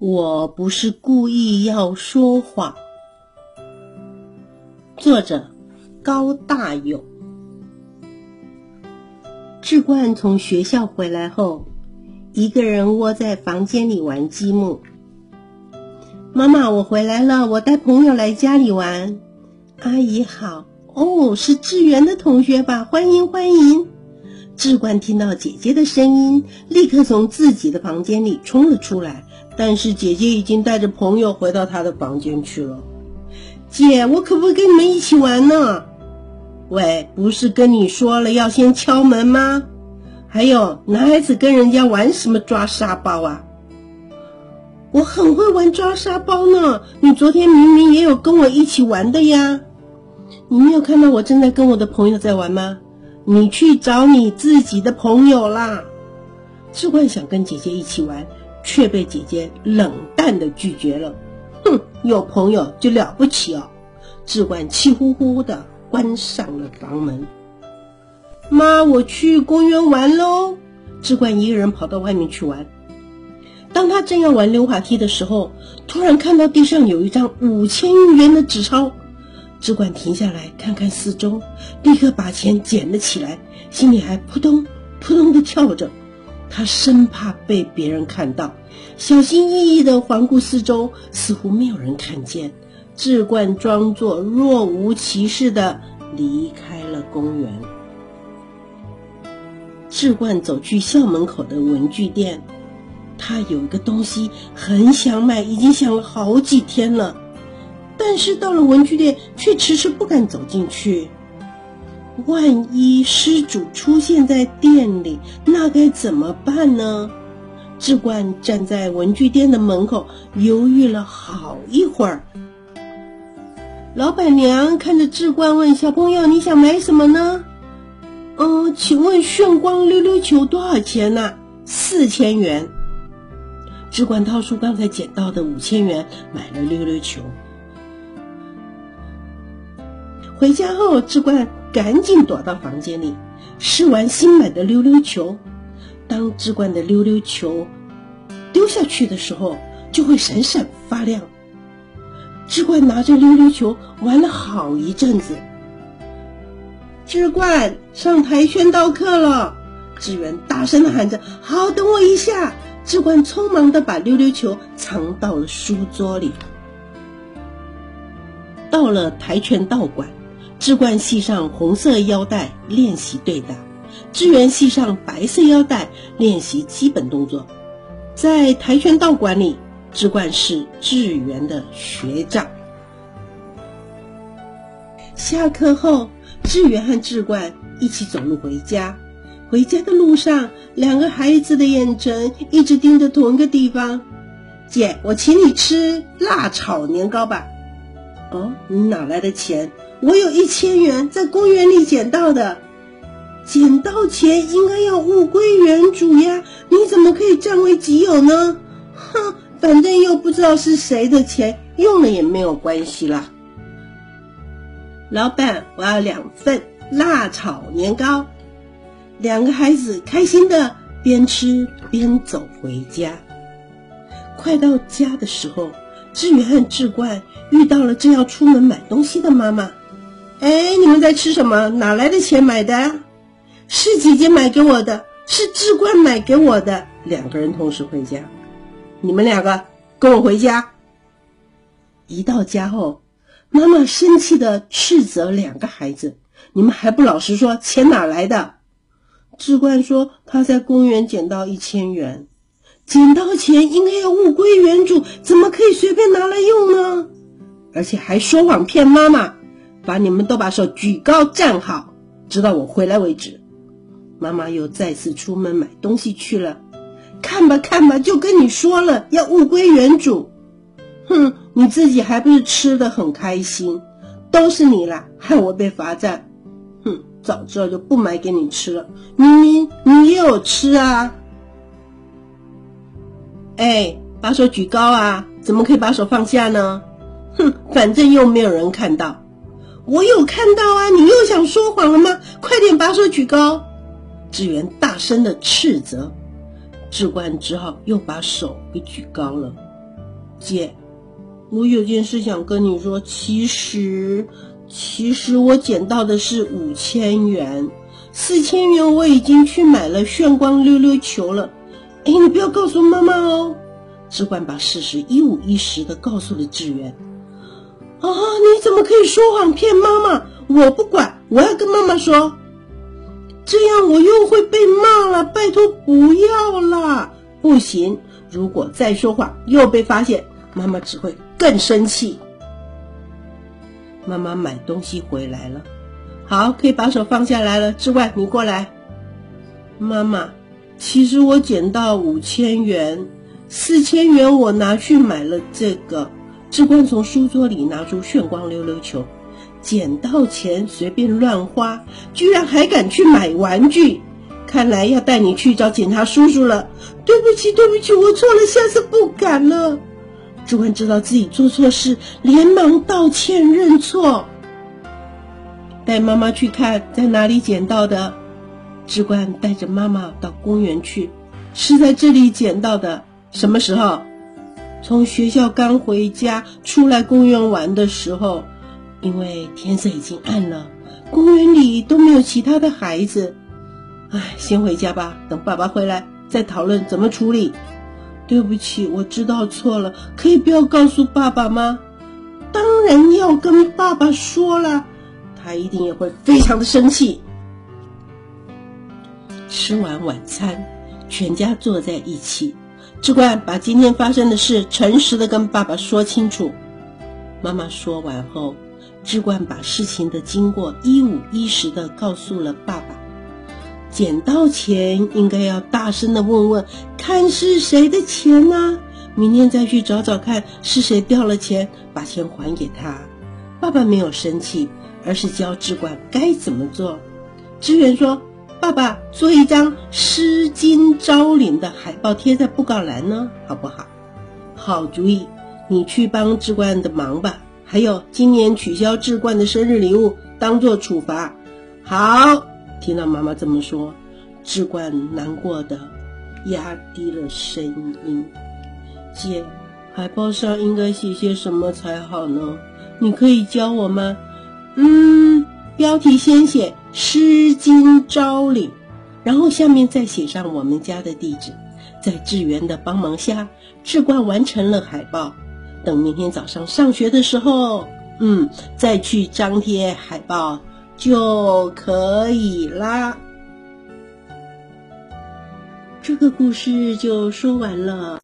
我不是故意要说谎。作者高大勇。志冠从学校回来后，一个人窝在房间里玩积木。妈妈，我回来了，我带朋友来家里玩。阿姨好，哦，是志源的同学吧？欢迎欢迎。志冠听到姐姐的声音，立刻从自己的房间里冲了出来。但是姐姐已经带着朋友回到她的房间去了。姐，我可不可以跟你们一起玩呢？喂，不是跟你说了要先敲门吗？还有，男孩子跟人家玩什么抓沙包啊？我很会玩抓沙包呢。你昨天明明也有跟我一起玩的呀。你没有看到我正在跟我的朋友在玩吗？你去找你自己的朋友啦。志冠想跟姐姐一起玩。却被姐姐冷淡的拒绝了。哼，有朋友就了不起哦！志冠气呼呼的关上了房门。妈，我去公园玩喽！志冠一个人跑到外面去玩。当他正要玩溜滑梯的时候，突然看到地上有一张五千元的纸钞。志管停下来看看四周，立刻把钱捡了起来，心里还扑通扑通的跳着。他生怕被别人看到，小心翼翼地环顾四周，似乎没有人看见。志冠装作若无其事地离开了公园。志冠走去校门口的文具店，他有一个东西很想买，已经想了好几天了，但是到了文具店却迟迟不敢走进去。万一失主出现在店里，那该怎么办呢？志冠站在文具店的门口，犹豫了好一会儿。老板娘看着志冠问：“小朋友，你想买什么呢？”“嗯，请问炫光溜溜球多少钱呢？”“四千元。”志冠掏出刚才捡到的五千元，买了溜溜球。回家后，志冠。赶紧躲到房间里，试完新买的溜溜球。当志冠的溜溜球丢下去的时候，就会闪闪发亮。志冠拿着溜溜球玩了好一阵子。志冠上跆拳道课了，志远大声的喊着：“好，等我一下！”志冠匆忙的把溜溜球藏到了书桌里。到了跆拳道馆。志冠系上红色腰带练习对打，志源系上白色腰带练习基本动作。在跆拳道馆里，志冠是志源的学长。下课后，志源和志冠一起走路回家。回家的路上，两个孩子的眼神一直盯着同一个地方。姐，我请你吃辣炒年糕吧。哦，你哪来的钱？我有一千元，在公园里捡到的。捡到钱应该要物归原主呀，你怎么可以占为己有呢？哼，反正又不知道是谁的钱，用了也没有关系啦。老板，我要两份辣炒年糕。两个孩子开心的边吃边走回家。快到家的时候，志远和志冠遇到了正要出门买东西的妈妈。哎，你们在吃什么？哪来的钱买的？是姐姐买给我的，是志冠买给我的。两个人同时回家，你们两个跟我回家。一到家后，妈妈生气的斥责两个孩子：“你们还不老实说，钱哪来的？”志冠说：“他在公园捡到一千元，捡到钱应该要物归原主，怎么可以随便拿来用呢？而且还说谎骗妈妈。”把你们都把手举高站好，直到我回来为止。妈妈又再次出门买东西去了。看吧看吧，就跟你说了，要物归原主。哼，你自己还不是吃的很开心？都是你啦，害我被罚站。哼，早知道就不买给你吃了。明明你也有吃啊。哎，把手举高啊！怎么可以把手放下呢？哼，反正又没有人看到。我有看到啊！你又想说谎了吗？快点把手举高！志源大声的斥责，志冠只好又把手给举高了。姐，我有件事想跟你说。其实，其实我捡到的是五千元，四千元我已经去买了炫光溜溜球了。哎，你不要告诉妈妈哦。智冠把事实一五一十的告诉了志远。啊，你怎么可以说谎骗妈妈？我不管，我要跟妈妈说。这样我又会被骂了，拜托不要啦！不行，如果再说谎又被发现，妈妈只会更生气。妈妈买东西回来了，好，可以把手放下来了。志外，你过来。妈妈，其实我捡到五千元，四千元我拿去买了这个。志冠从书桌里拿出炫光溜溜球。捡到钱随便乱花，居然还敢去买玩具，看来要带你去找警察叔叔了。对不起，对不起，我错了，下次不敢了。志冠知道自己做错事，连忙道歉认错。带妈妈去看在哪里捡到的。志冠带着妈妈到公园去，是在这里捡到的。什么时候？从学校刚回家，出来公园玩的时候。因为天色已经暗了，公园里都没有其他的孩子。唉，先回家吧，等爸爸回来再讨论怎么处理。对不起，我知道错了，可以不要告诉爸爸吗？当然要跟爸爸说了，他一定也会非常的生气。吃完晚餐，全家坐在一起，志冠把今天发生的事诚实的跟爸爸说清楚。妈妈说完后。志冠把事情的经过一五一十的告诉了爸爸。捡到钱应该要大声的问问，看是谁的钱呢？明天再去找找看是谁掉了钱，把钱还给他。爸爸没有生气，而是教志冠该怎么做。志远说：“爸爸，做一张诗经招领的海报贴在布告栏呢，好不好？”好主意，你去帮志冠的忙吧。还有，今年取消志冠的生日礼物，当做处罚。好，听到妈妈这么说，志冠难过的压低了声音。姐，海报上应该写些什么才好呢？你可以教我吗？嗯，标题先写《诗经招领》，然后下面再写上我们家的地址。在志源的帮忙下，志冠完成了海报。等明天早上上学的时候，嗯，再去张贴海报就可以啦。这个故事就说完了。